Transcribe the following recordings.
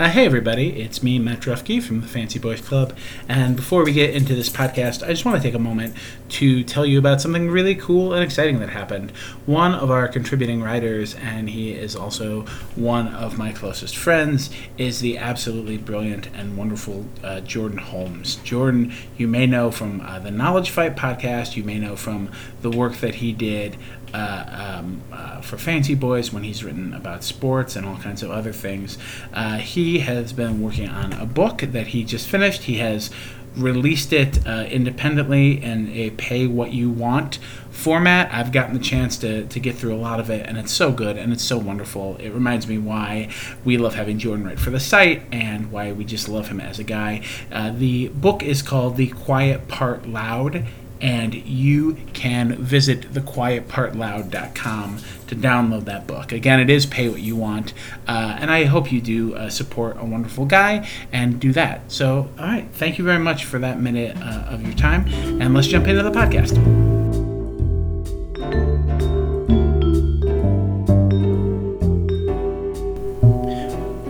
Uh, hey, everybody, it's me, Matt Drufke from the Fancy Boys Club. And before we get into this podcast, I just want to take a moment to tell you about something really cool and exciting that happened. One of our contributing writers, and he is also one of my closest friends, is the absolutely brilliant and wonderful uh, Jordan Holmes. Jordan, you may know from uh, the Knowledge Fight podcast, you may know from the work that he did uh, um, uh, for Fancy Boys when he's written about sports and all kinds of other things. Uh, he has been working on a book that he just finished. He has released it uh, independently in a pay what you want format. I've gotten the chance to, to get through a lot of it, and it's so good and it's so wonderful. It reminds me why we love having Jordan write for the site and why we just love him as a guy. Uh, the book is called The Quiet Part Loud and you can visit thequietpartloud.com to download that book. Again, it is pay what you want, uh, and I hope you do uh, support a wonderful guy and do that. So, all right, thank you very much for that minute uh, of your time, and let's jump into the podcast.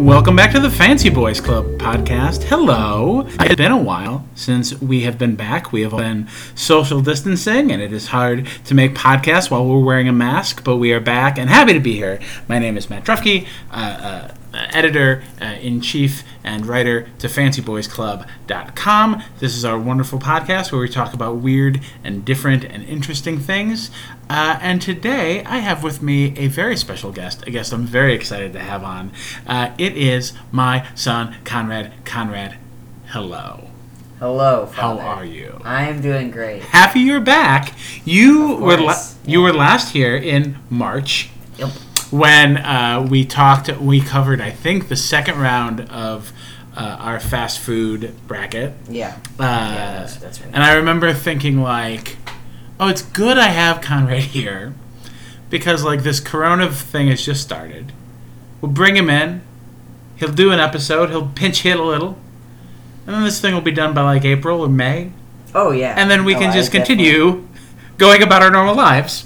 Welcome back to the Fancy Boys Club podcast. Hello. It's been a while since we have been back. We have been social distancing, and it is hard to make podcasts while we're wearing a mask, but we are back and happy to be here. My name is Matt Drufke, uh, uh, editor uh, in chief and writer to fancyboysclub.com. This is our wonderful podcast where we talk about weird and different and interesting things. Uh, and today I have with me a very special guest, a guest I'm very excited to have on. Uh, it is my son, Conrad. Conrad, hello. Hello, How are you? I am doing great. Happy you're back. You were la- you were last here in March Yep. When uh, we talked. We covered, I think, the second round of uh, our fast food bracket. Yeah. Uh, yeah, that's, that's right. And I remember thinking like, oh, it's good I have Conrad here because like this Corona thing has just started. We'll bring him in. He'll do an episode. He'll pinch hit a little, and then this thing will be done by like April or May, oh yeah. and then we Oh, can I just definitely- continue going about our normal lives.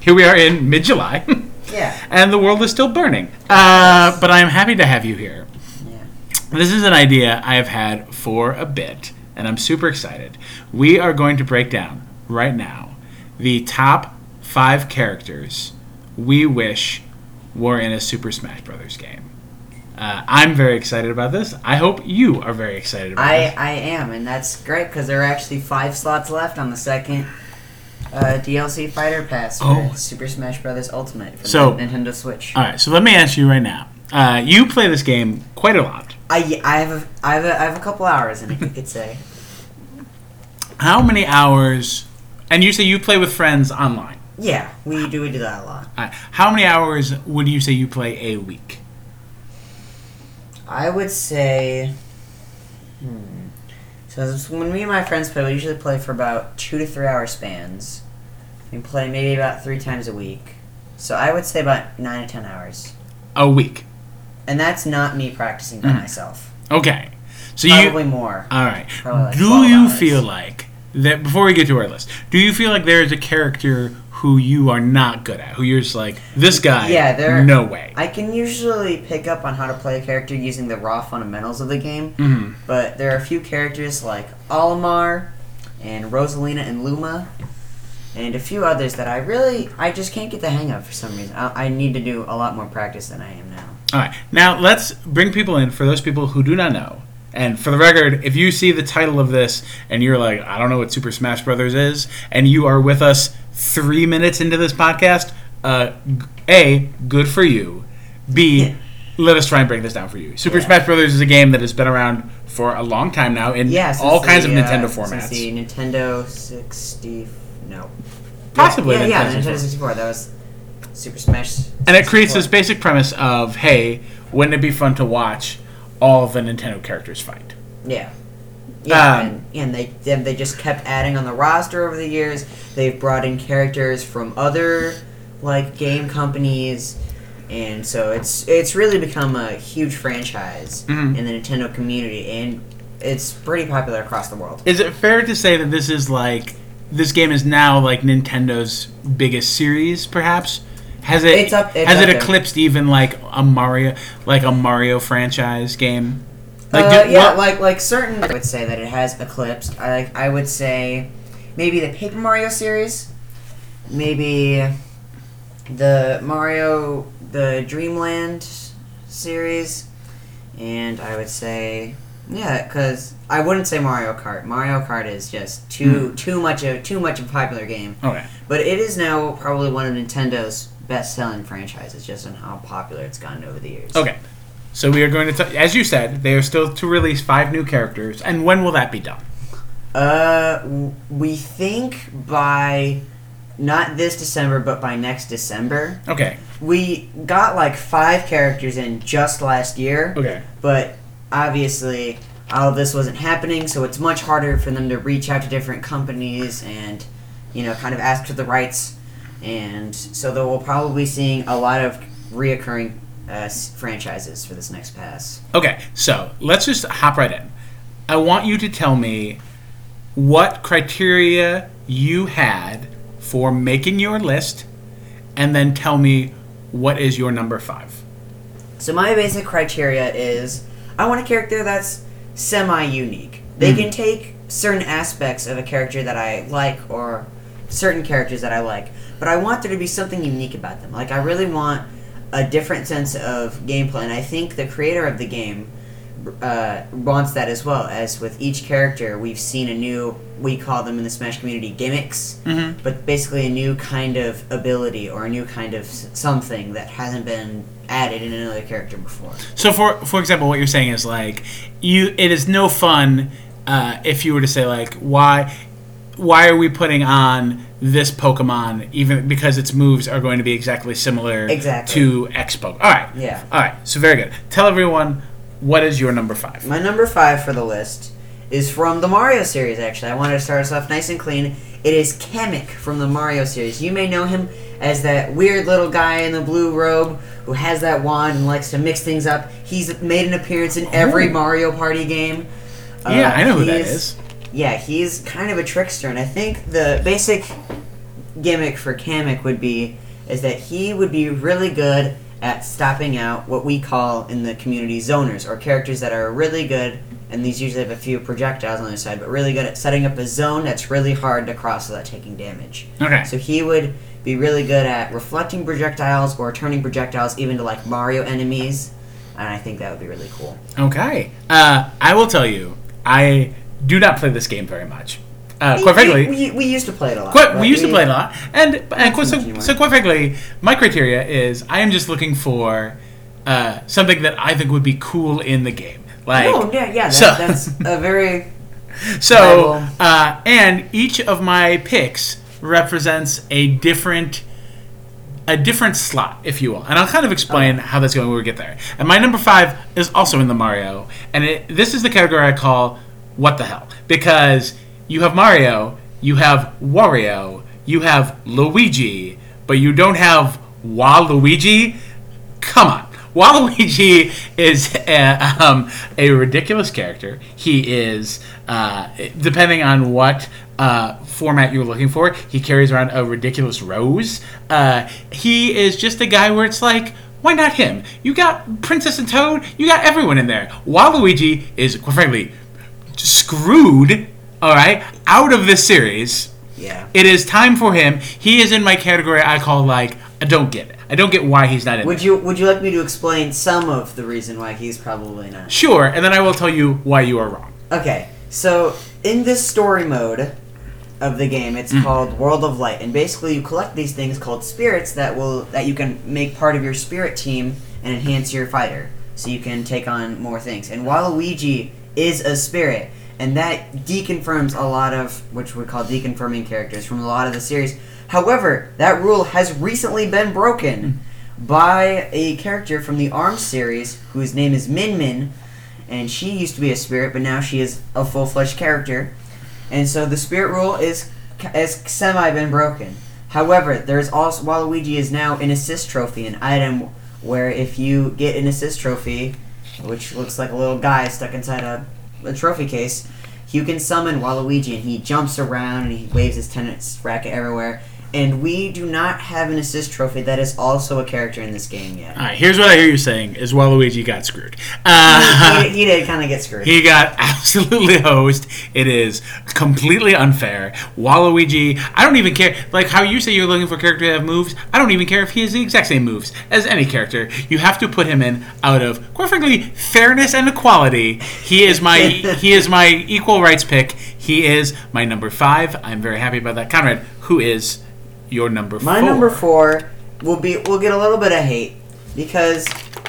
Here we are in mid-July, Yeah. and the world is still burning. Uh, but I am happy to have you here. Yeah. This is an idea I have had for a bit, and I'm super excited. We are going to break down right now the top five characters we wish were in a Super Smash Brothers game. Uh, I'm very excited about this. I hope you are very excited about I this. I am, and that's great because there are actually five slots left on the second uh, DLC Fighter Pass for Oh. Super Smash Bros. Ultimate for So- the Nintendo Switch. All right, so let me ask you right now. Uh, you play this game quite a lot. I, I have a, I have a, I have a couple hours in it, you could say. How many hours? And you say you play with friends online. Yeah, we do we do that a lot. Uh, how many hours would you say you play a week? I would say. Hmm. So when me and my friends play, we usually play for about two to three hour spans. We play maybe about three times a week. So I would say about nine to ten hours. A week. And that's not me practicing by Mhm. myself. Okay. So Probably you. more. All right. Like do you hours. feel like that before we get to our list? Do you feel like there is a character who you are not good at? Who you're just like this guy? Yeah, there- No way. I can usually pick up on how to play a character using the raw fundamentals of the game, hmm but there are a few characters like Olimar and Rosalina and Luma, and a few others that I really I just can't get the hang of for some reason. I, I need to do a lot more practice than I am now. All right. Now let's bring people in for those people who do not know. And for the record, if you see the title of this and you're like, I don't know what Super Smash Brothers is, and you are with us three minutes into this podcast, uh, A, good for you. B, let us try and break this down for you. Super Yeah. Smash Brothers is a game that has been around for a long time now in Yeah, all kinds the, of uh, Nintendo formats. the Nintendo 60, no, Possibly yeah, yeah, Nintendo Nintendo 64. 64. That was Super Smash. And it creates this basic premise of, hey, wouldn't it be fun to watch all of the Nintendo characters fight? Yeah. Yeah, Um, and, and they then they just kept adding on the roster over the years. They've brought in characters from other like game companies, and so it's it's really become a huge franchise Mhm. in the Nintendo community, and it's pretty popular across the world. Is it fair to say that this is like this game is now like Nintendo's biggest series, perhaps? Has it It's up- it's has it there. eclipsed even like a Mario like a Mario franchise game? Like uh, yeah, what- like like certain. I would say that it has eclipsed. I like I would say maybe the Paper Mario series, maybe the Mario the Dreamland series, and I would say yeah, because I wouldn't say Mario Kart. Mario Kart is just too too much of too much of a popular game. okay. But it is now probably one of Nintendo's best-selling franchises, just on how popular it's gotten over the years. Okay. So we are going to, t- as you said, they are still to release five new characters, and when will that be done? Uh, w- we think by not this December, but by next December. Okay. We got like five characters in just last year, Okay. but obviously all of this wasn't happening, so it's much harder for them to reach out to different companies and you know kind of ask for the rights, and so they will probably be seeing a lot of reoccurring uh, franchises for this next pass. Okay. So let's just hop right in. I want you to tell me what criteria you had for making your list, and then tell me what is your number five. So my basic criteria is I want a character that's semi-unique. They can take certain aspects of a character that I like or certain characters that I like, but I want there to be something unique about them. Like I really want a different sense of gameplay, and I think the creator of the game uh, wants that as well. As with each character, we've seen a new we call them in the Smash community gimmicks, Mm-hmm. but basically a new kind of ability or a new kind of something that hasn't been added in another character before. So for for example, what you're saying is like you it is no fun uh, if you were to say like why why are we putting on this Pokemon even because its moves are going to be exactly similar Exactly. to X Pokemon. All right. Yeah. All right. So very good. Tell everyone what is your number 5. My number five for the list is from the Mario series, actually. I wanted to start us off nice and clean. It is Kamek from the Mario series. You may know him as that weird little guy in the blue robe who has that wand and likes to mix things up. He's made an appearance in every Oh. Mario Party game. Yeah, Uh, I know who that is. Yeah, he's kind of a trickster, and I think the basic gimmick for Kamek would be is that he would be really good at stopping out what we call in the community zoners, or characters that are really good, and these usually have a few projectiles on their side, but really good at setting up a zone that's really hard to cross without taking damage. Okay. So he would be really good at reflecting projectiles or turning projectiles even to like Mario enemies, and I think that would be really cool. Okay. Uh, I will tell you, I do not play this game very much. Uh, We- quite frankly, we, we, used to play it a lot. Quite, we used to play it a lot, and, and quite, so so, quite frankly, my criteria is I am just looking for uh, something that I think would be cool in the game. Like, oh yeah, yeah, that, so- that's a very so, uh, and each of my picks represents a different a different slot, if you will, and I'll kind of explain how that's going when we get there. And my number five is also in the Mario, and it, this is the category I call "What the hell," because you have Mario, you have Wario, you have Luigi, but you don't have Waluigi. Come on. Waluigi is a, um, a ridiculous character. He is, uh, depending on what uh, format you're looking for, he carries around a ridiculous rose. Uh, he is just a guy where it's like, why not him? You got Princess and Toad, you got everyone in there. Waluigi is, quite frankly, screwed, all right, out of this series. yeah. It is time for him. He is in my category I call, like, I don't get it. I don't get why he's not in Would there. you Would you like me to explain some of the reason why he's probably not? Sure, and then I will tell you why you are wrong. Okay, so in this story mode of the game, it's mm. called World of Light, and basically you collect these things called spirits that will that you can make part of your spirit team and enhance your fighter, so you can take on more things. And Waluigi is a spirit, and that deconfirms a lot of which we call deconfirming characters from a lot of the series. However, that rule has recently been broken by a character from the ARMS series whose name is Min Min, and she used to be a spirit, but now she is a full fledged character. And so the spirit rule is has semi been broken. However, there's also Waluigi is now an assist trophy, an item where if you get an assist trophy, which looks like a little guy stuck inside a, a trophy case, you can summon Waluigi and he jumps around and he waves his tennis racket everywhere. And we do not have an assist trophy that is also a character in this game yet. All right, here's what I hear you saying: is Waluigi got screwed. Uh, he, he did kind of get screwed. He got absolutely hosed. It is completely unfair. Waluigi, I don't even care. Like how you say you're looking for a character to have moves. I don't even care if he has the exact same moves as any character. You have to put him in out of, quite frankly, fairness and equality. He is my he is my equal rights pick. He is my number five. I'm very happy about that. Conrad, who is your number four. My four? number four will be will get a little bit of hate because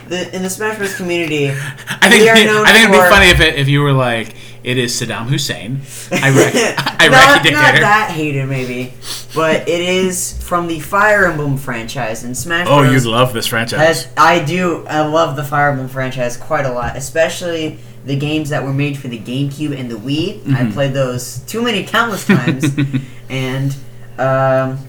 the in the Smash Bros. community, I think we are known I think it'd be funny if it, if you were like, it is Saddam Hussein. I wreck, I not, not that hated maybe, but it is from the Fire Emblem franchise and Smash Oh, Bros. you love this franchise. Has, I do. I love the Fire Emblem franchise quite a lot, especially the games that were made for the GameCube and the Wii. I Mhm. played those too many countless times, and um,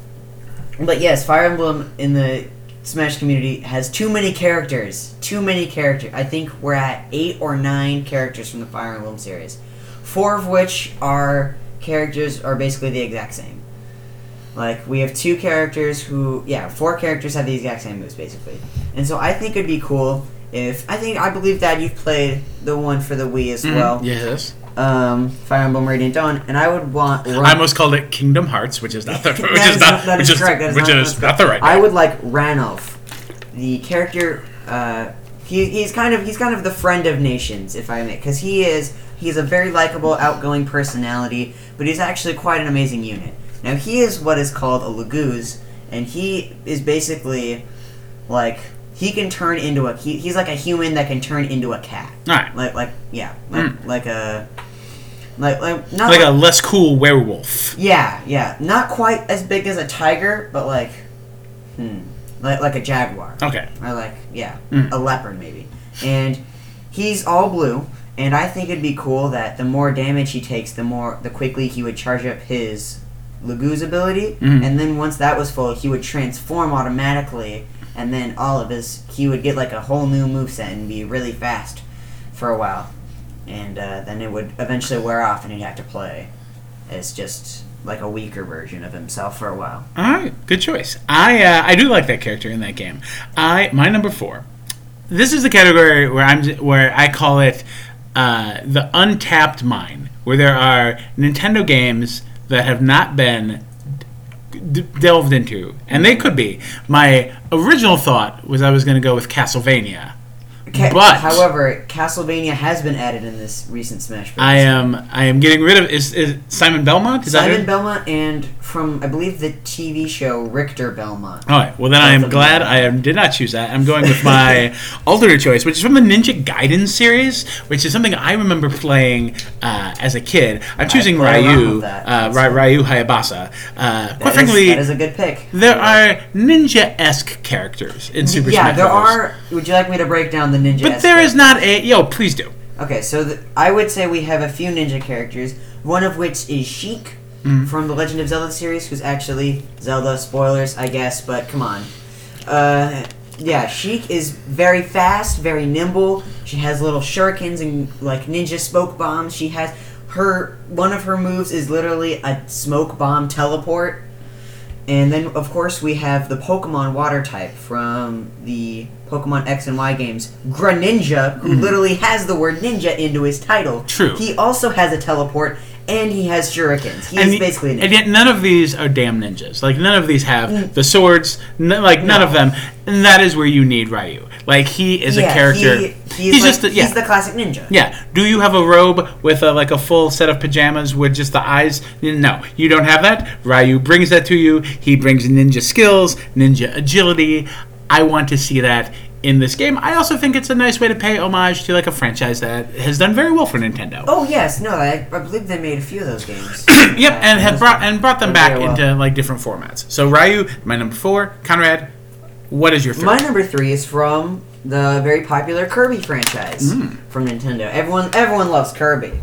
but yes, Fire Emblem in the Smash community has too many characters. Too many characters. I think we're at eight or nine characters from the Fire Emblem series, four of which are characters are basically the exact same. Like we have two characters who, yeah, four characters have the exact same moves basically, and so I think it'd be cool if I think I believe that you've played the one for the Wii as Mhm. well, Yes. Um, Fire Emblem Radiant Dawn, and I would want. I almost called it Kingdom Hearts, which is not the which is is not which is correct, that is which not- is not the right. I name. would like Ranulf, the character. Uh, he, he's kind of he's kind of the friend of nations, if I may, because he is he's a very likable, outgoing personality, but he's actually quite an amazing unit. Now he is what is called a Laguz, and he is basically like he can turn into a he, he's like a human that can turn into a cat, All right, like like yeah, like like a like like not like a less cool werewolf. yeah, yeah. Not quite as big as a tiger, but like, hmm, like like a jaguar, Okay. or like yeah, Mm. a leopard maybe. And he's all blue, and I think it'd be cool that the more damage he takes, the more the quickly he would charge up his Laguz ability, Mhm. and then once that was full, he would transform automatically, and then all of his he would get like a whole new moveset and be really fast for a while, and uh, then it would eventually wear off, and he'd have to play as just like a weaker version of himself for a while. All right, good choice. I uh, I do like that character in that game. I my number four. This is the category where I'm where I call it uh, the untapped mine, where there are Nintendo games that have not been d- delved into, and they could be. My original thought was I was going to go with Castlevania, Ca- But- however, Castlevania has been added in this recent Smash Bros. I am I am getting rid of is, is Simon Belmont? Is Simon? Belmont and from I believe the TV show Richter Belmont. All right. Well, then I am glad I am, did not choose that. I'm going with my alternate choice, which is from the Ninja Gaiden series, which is something I remember playing uh, as a kid. I'm choosing Ryu, uh, Ry- Ryu Hayabusa. Uh, quite is- frankly, that is a good pick. there are ninja-esque characters in Super yeah, Smash Yeah, there Bros. are. Would you like me to break down the ninja? but there is not a yo. Please do. Okay, so the, I would say we have a few ninja characters. One of which is Sheik Mm. from the Legend of Zelda series, who's actually Zelda spoilers, I guess. But come on, uh, yeah, Sheik is very fast, very nimble. She has little shurikens and like ninja smoke bombs. She has her one of her moves is literally a smoke bomb teleport. And then, of course, we have the Pokemon Water type from the Pokemon X and Y games. Greninja, who literally has the word ninja into his title. Mm-hmm. True. He also has a teleport, and he has shurikens. He is y- basically a ninja. and yet none of these are damn ninjas. Like none of these have mm. the swords. N- like none No. of them. And that is where you need Ryu. Like he is a character. He, he's, like, just a, yeah. he's the classic ninja. Yeah. Do you have a robe with a, like a full set of pajamas with just the eyes? No, you don't have that. Ryu brings that to you. He brings ninja skills, ninja agility. I want to see that in this game. I also think it's a nice way to pay homage to like a franchise that has done very well for Nintendo. Oh yes, no, I, I believe they made a few of those games. yep, and have brought and brought them back well. into like different formats. So Ryu, my number four. Conrad, what is your three? My number three is from the very popular Kirby franchise Mm. from Nintendo. Everyone, everyone loves Kirby,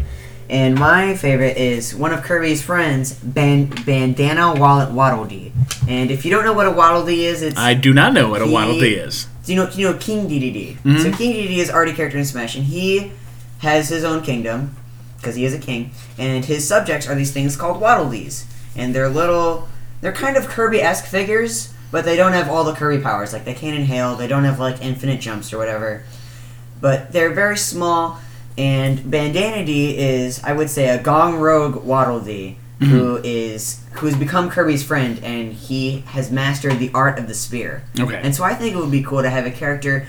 and my favorite is one of Kirby's friends, Ban- Bandana Wallet Waddle Dee. And if you don't know what a Waddle Dee is, it's I do not know what a Waddle Dee is. You know you know King DDD. Mhm. So King DDD is already a character in Smash, and he has his own kingdom because he is a king, and his subjects are these things called Waddle Dees, and they're little they're kind of Kirby esque figures, but they don't have all the Kirby powers. Like they can't inhale, they don't have like infinite jumps or whatever. But they're very small, and Bandana Dee is, I would say, a Gong Rogue Waddle Dee who is has become Kirby's friend, and he has mastered the art of the spear. Okay. And so I think it would be cool to have a character,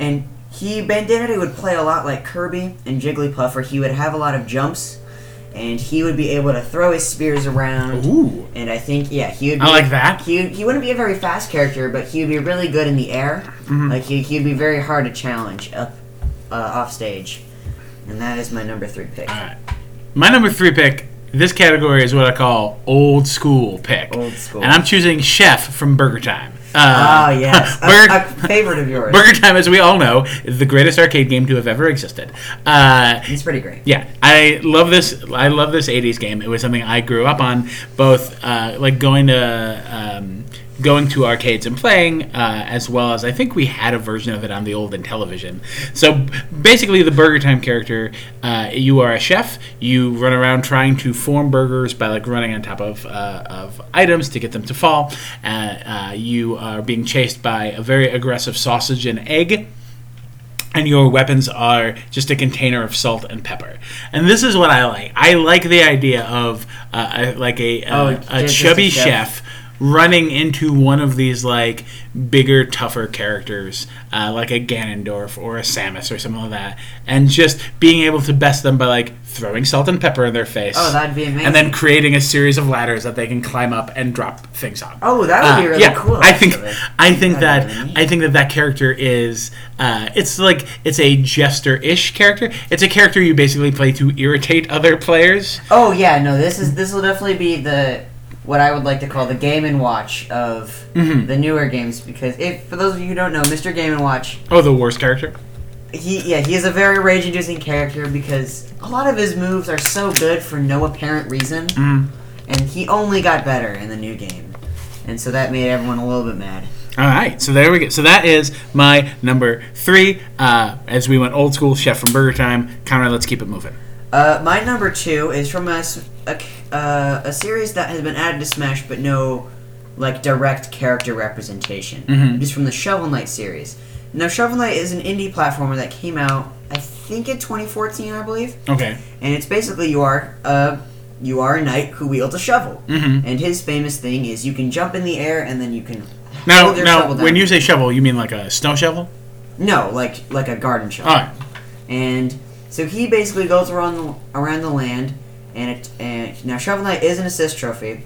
and he Bandana Dee would play a lot like Kirby and Jigglypuff, where he would have a lot of jumps, and he would be able to throw his spears around. Ooh. And I think yeah, he would. Be, I like that. He he wouldn't be a very fast character, but he would be really good in the air. Mm-hmm. Like he he'd be very hard to challenge up uh, off stage, and that is my number three pick. All right. My number three pick. This category is what I call old school pick. Old school. And I'm choosing Chef from Burger Time. Oh Uh, yes, Burger, a, a favorite of yours. Burger Time, as we all know, is the greatest arcade game to have ever existed. Uh, He's pretty great. yeah, I love this. I love this '80s game. It was something I grew up on, both uh, like going to um, going to arcades and playing, uh, as well as I think we had a version of it on the old Intellivision. So basically, the Burger Time character, uh, you are a chef. You run around trying to form burgers by like running on top of uh, of items to get them to fall. Uh, uh, you are being chased by a very aggressive sausage and egg and your weapons are just a container of salt and pepper. And this is what I like. I like the idea of uh, a, like a, Oh, a, a just a chubby chef. chef. Running into one of these like bigger, tougher characters, uh, like a Ganondorf or a Samus or something like that, and just being able to best them by like throwing salt and pepper in their face. Oh, that'd be amazing. And then creating a series of ladders that they can climb up and drop things on. Oh, that would be Uh, really yeah, cool. I think actually. I think That'd that really. I think that that character is uh, it's like it's a jester-ish character. It's a character you basically play to irritate other players. Oh yeah, no, this is this will definitely be the what I would like to call the Game and Watch of Mhm. the newer games because if for those of you who don't know, Mr. Game and Watch, Oh, the worst character. he yeah he is a very rage-inducing character because a lot of his moves are so good for no apparent reason, Mm. and he only got better in the new game, and so that made everyone a little bit mad. All right, so there we go. So that is my number three. Uh, as we went old school, chef from Burger Time. Conrad, let's keep it moving. Uh, my number two is from a, a uh, a series that has been added to Smash, but no like direct character representation. Mhm. It is from the Shovel Knight series. Now, Shovel Knight is an indie platformer that came out, I think, in 2014, I believe, Okay. and it's basically you are uh, you are a knight who wields a shovel, Mm-hmm. and his famous thing is you can jump in the air and then you can Now, hold your now, shovel down. when you say shovel, you mean like a snow shovel? no, like like a garden shovel. All right. And so he basically goes around the, around the land, and, it, and now Shovel Knight is an assist trophy,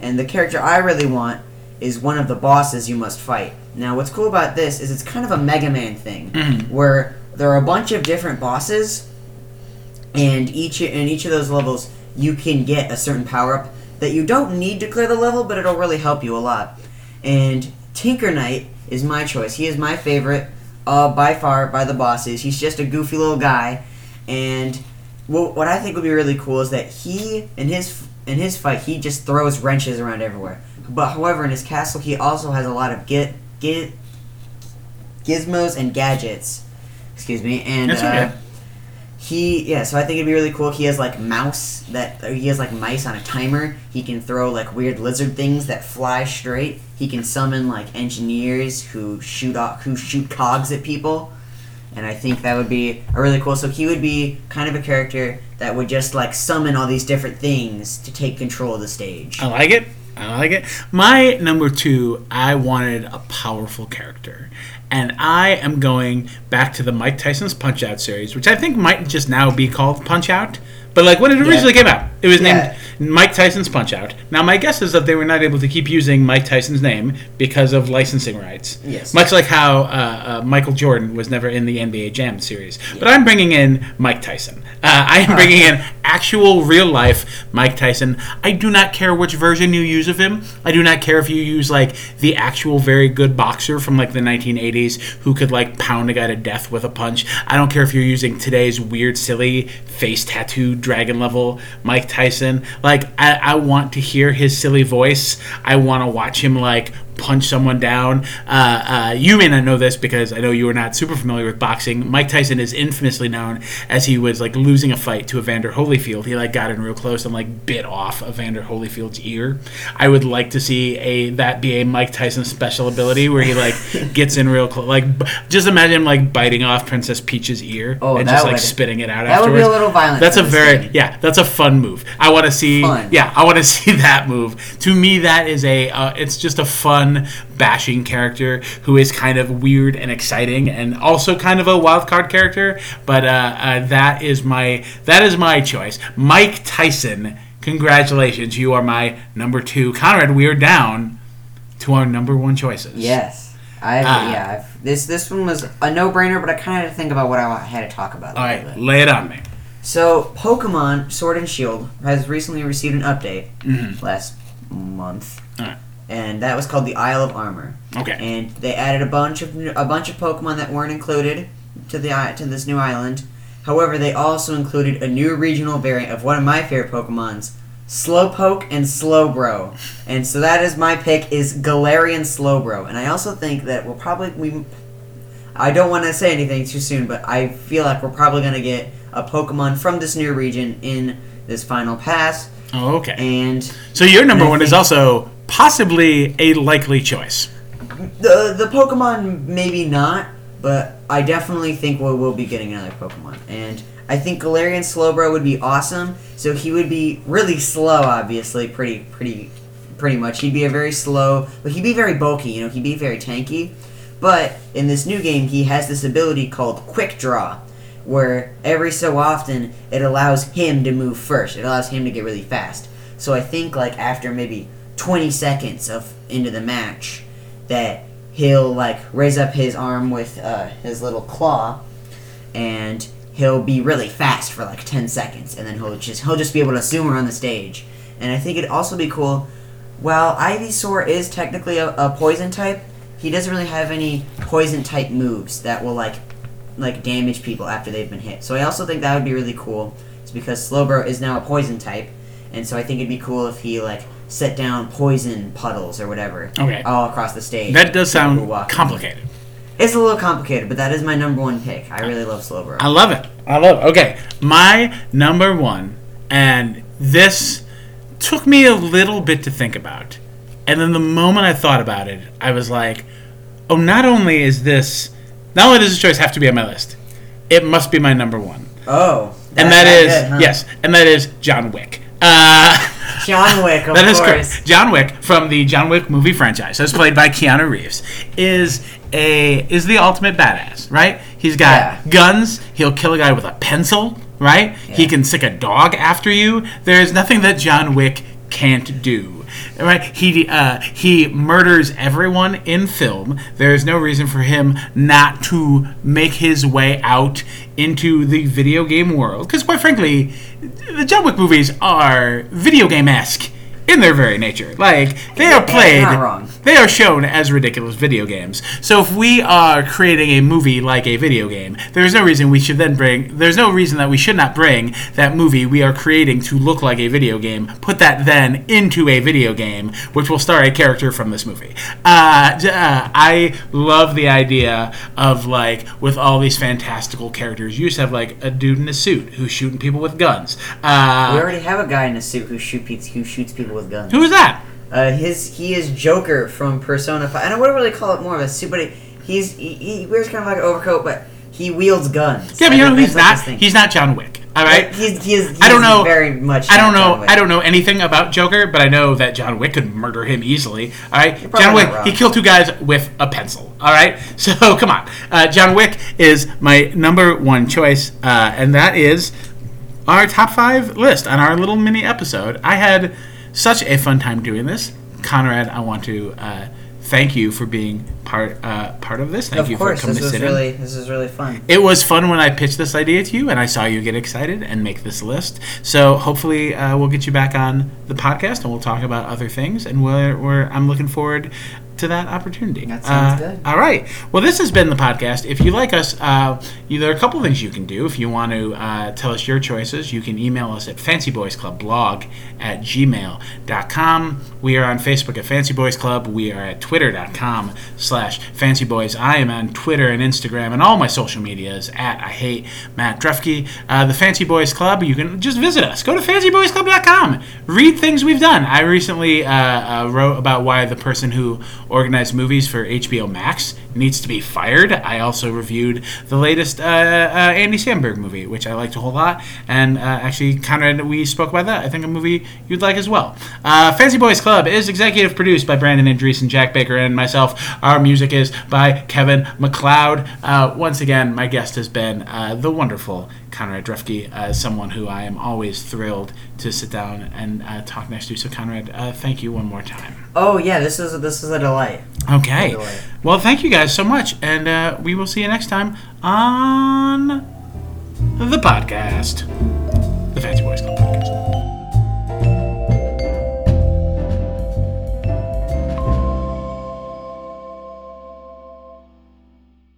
and the character I really want is one of the bosses you must fight. Now, what's cool about this is it's kind of a Mega Man thing, Mhm. where there are a bunch of different bosses, and each in each of those levels you can get a certain power up that you don't need to clear the level, but it'll really help you a lot. And Tinker Knight is my choice. He is my favorite, uh, by far, by the bosses. He's just a goofy little guy, and what, what I think would be really cool is that he in his in his fight he just throws wrenches around everywhere. But however, in his castle he also has a lot of git git gizmos and gadgets. Excuse me, and uh, he yeah. So I think it'd be really cool. He has like mouse that he has like mice on a timer. He can throw like weird lizard things that fly straight. He can summon like engineers who shoot off, who shoot cogs at people. And I think that would be a really cool. So he would be kind of a character that would just like summon all these different things to take control of the stage. I like it. I like it. My number two, I wanted a powerful character. And I am going back to the Mike Tyson's Punch Out series, which I think might just now be called Punch Out. But like when it originally came out, it was Yeah. named Mike Tyson's Punch Out. Now my guess is that they were not able to keep using Mike Tyson's name because of licensing rights. Yes. Much like how uh, uh, Michael Jordan was never in the NBA Jam series. But I'm bringing in Mike Tyson. Uh, I am bringing in actual real life Mike Tyson. I do not care which version you use of him. I do not care if you use like the actual very good boxer from like the 1980s who could like pound a guy to death with a punch. I don't care if you're using today's weird, silly face tattooed dragon level Mike Tyson. Like I, I want to hear his silly voice. I want to watch him like punch someone down. Uh, uh, you may not know this because I know you are not super familiar with boxing. Mike Tyson is infamously known as he was like losing a fight to Evander Holyfield. He like got in real close and like bit off Evander Holyfield's ear. I would like to see a that be a Mike Tyson special ability where he like gets in real close. Like b- just imagine him like biting off Princess Peach's ear Oh, and just like spitting it out that would be a little violent That's a very game. yeah. That's a fun move. I want to see. Fun. Yeah, I want to see that move. To me, that is a. Uh, it's just a fun bashing character who is kind of weird and exciting, and also kind of a wild card character. But uh, uh, that is my that is my choice. Mike Tyson. Congratulations, you are my number two. Conrad, we are down to our number one choices. Yes. I Ah. yeah. I've, this this one was a no brainer, but I kind of had to think about what I had to talk about. All right, bit. lay it on me. So Pokemon Sword and Shield has recently received an update Mhm. last month. And that was called the Isle of Armor. Okay. And they added a bunch of a bunch of Pokemon that weren't included to the to this new island. However, they also included a new regional variant of one of my favorite Pokemons, Slowpoke and Slowbro. And so that is my pick is Galarian Slowbro. And I also think that we'll probably we I don't want to say anything too soon, but I feel like we're probably going to get a Pokemon from this new region in this final pass. Oh, okay. And So your number one is also possibly a likely choice. the the Pokemon maybe not, but I definitely think we will be getting another Pokemon. And I think Galarian Slowbro would be awesome. So he would be really slow, obviously, pretty pretty pretty much. He'd be a very slow, but he'd be very bulky. You know, he'd be very tanky. But in this new game, he has this ability called Quick Draw, where every so often it allows him to move first. It allows him to get really fast. So I think like after maybe 20 seconds of into the match, that he'll like raise up his arm with uh, his little claw, and he'll be really fast for like 10 seconds, and then he'll just he'll just be able to zoom around the stage. And I think it'd also be cool. While Ivysaur is technically a, a poison type, he doesn't really have any poison type moves that will like like damage people after they've been hit. So I also think that would be really cool. It's because Slowbro is now a poison type, and so I think it'd be cool if he like set down poison puddles or whatever Okay. all across the stage. That does sound complicated. It's a little complicated, but that is my number one pick. I really love Slowbro. I love it. I love it. Okay, my number one, and this took me a little bit to think about. And then the moment I thought about it, I was like, oh, not only is this, not only does this choice have to be on my list, it must be my number one. Oh, And that's that is, good, huh? yes, and that is John Wick. Uh, John Wick. Of That is course. correct. John Wick from the John Wick movie franchise, as played by Keanu Reeves, is a is the ultimate badass. Right? He's got Yeah. guns. He'll kill a guy with a pencil. Right? He can sick a dog after you. There is nothing that John Wick can't do. Right? He uh, he murders everyone in film. There is no reason for him not to make his way out into the video game world. Because quite frankly, the John Wick movies are video game esque in their very nature. Like they are played, they are shown as ridiculous video games. So if we are creating a movie like a video game, there's no reason we should then bring. There's no reason that we should not bring that movie we are creating to look like a video game. Put that then into a video game, which will star a character from this movie. Uh, uh, I love the idea of like with all these fantastical characters. You used to have like a dude in a suit who's shooting people with guns. Uh, We already have a guy in a suit who shoot who shoots people with guns. who is that? Uh, his he is Joker from Persona Five. I don't wouldn't really call it more of a suit, but he's he, he wears kind of like an overcoat, but he wields guns. Yeah, but you know he's not. He's not John Wick. All right. He's, he's, he's I don't know- very much. I don't know. Wick. I don't know anything about Joker, but I know that John Wick could murder him easily. All right, John Wick. He killed two guys with a pencil. All right, so come on. Uh, John Wick is my number one choice, uh, and that is our top five list on our little mini episode. I had such a fun time doing this, Conrad. I want to uh, thank you for being part uh, part of this. Thank Of you course, for coming this to sit was really in. this is really fun. It was fun when I pitched this idea to you, and I saw you get excited and make this list. So hopefully, uh, we'll get you back on the podcast, and we'll talk about other things. And we're, we're I'm looking forward to that opportunity. That sounds Uh, good. All right. Well, this has been the podcast. If you like us, uh, you, there are a couple things you can do. If you want to uh, tell us your choices, you can email us at fancyboysclubblog at gmail.com. We are on Facebook at Fancy Boys Club. We are at twitter.com slash fancyboys. I am on Twitter and Instagram and all my social medias at I hate Matt Drefke. Uh, the Fancy Boys Club, you can just visit us. Go to fancyboysclub.com. Read things we've done. I recently uh, uh, wrote about why the person who organized movies for HBO Max needs to be fired. I also reviewed the latest uh, uh, Andy Samberg movie, which I liked a whole lot. And uh, actually, Conrad, we spoke about that. I think a movie you'd like as well. Uh, Fancy Boys Club is executive produced by Brandon Andrees and Jack Baker and myself. Our music is by Kevin MacLeod. Uh, once again, my guest has been uh, the wonderful Conrad Drefke, uh, someone who I am always thrilled to sit down and uh, talk next to. So, Conrad, uh, thank you one more time. Oh yeah, this is this is a delight. Okay. Enjoy. Well, thank you guys so much, and uh, we will see you next time on the podcast, the Fancy Boys Club.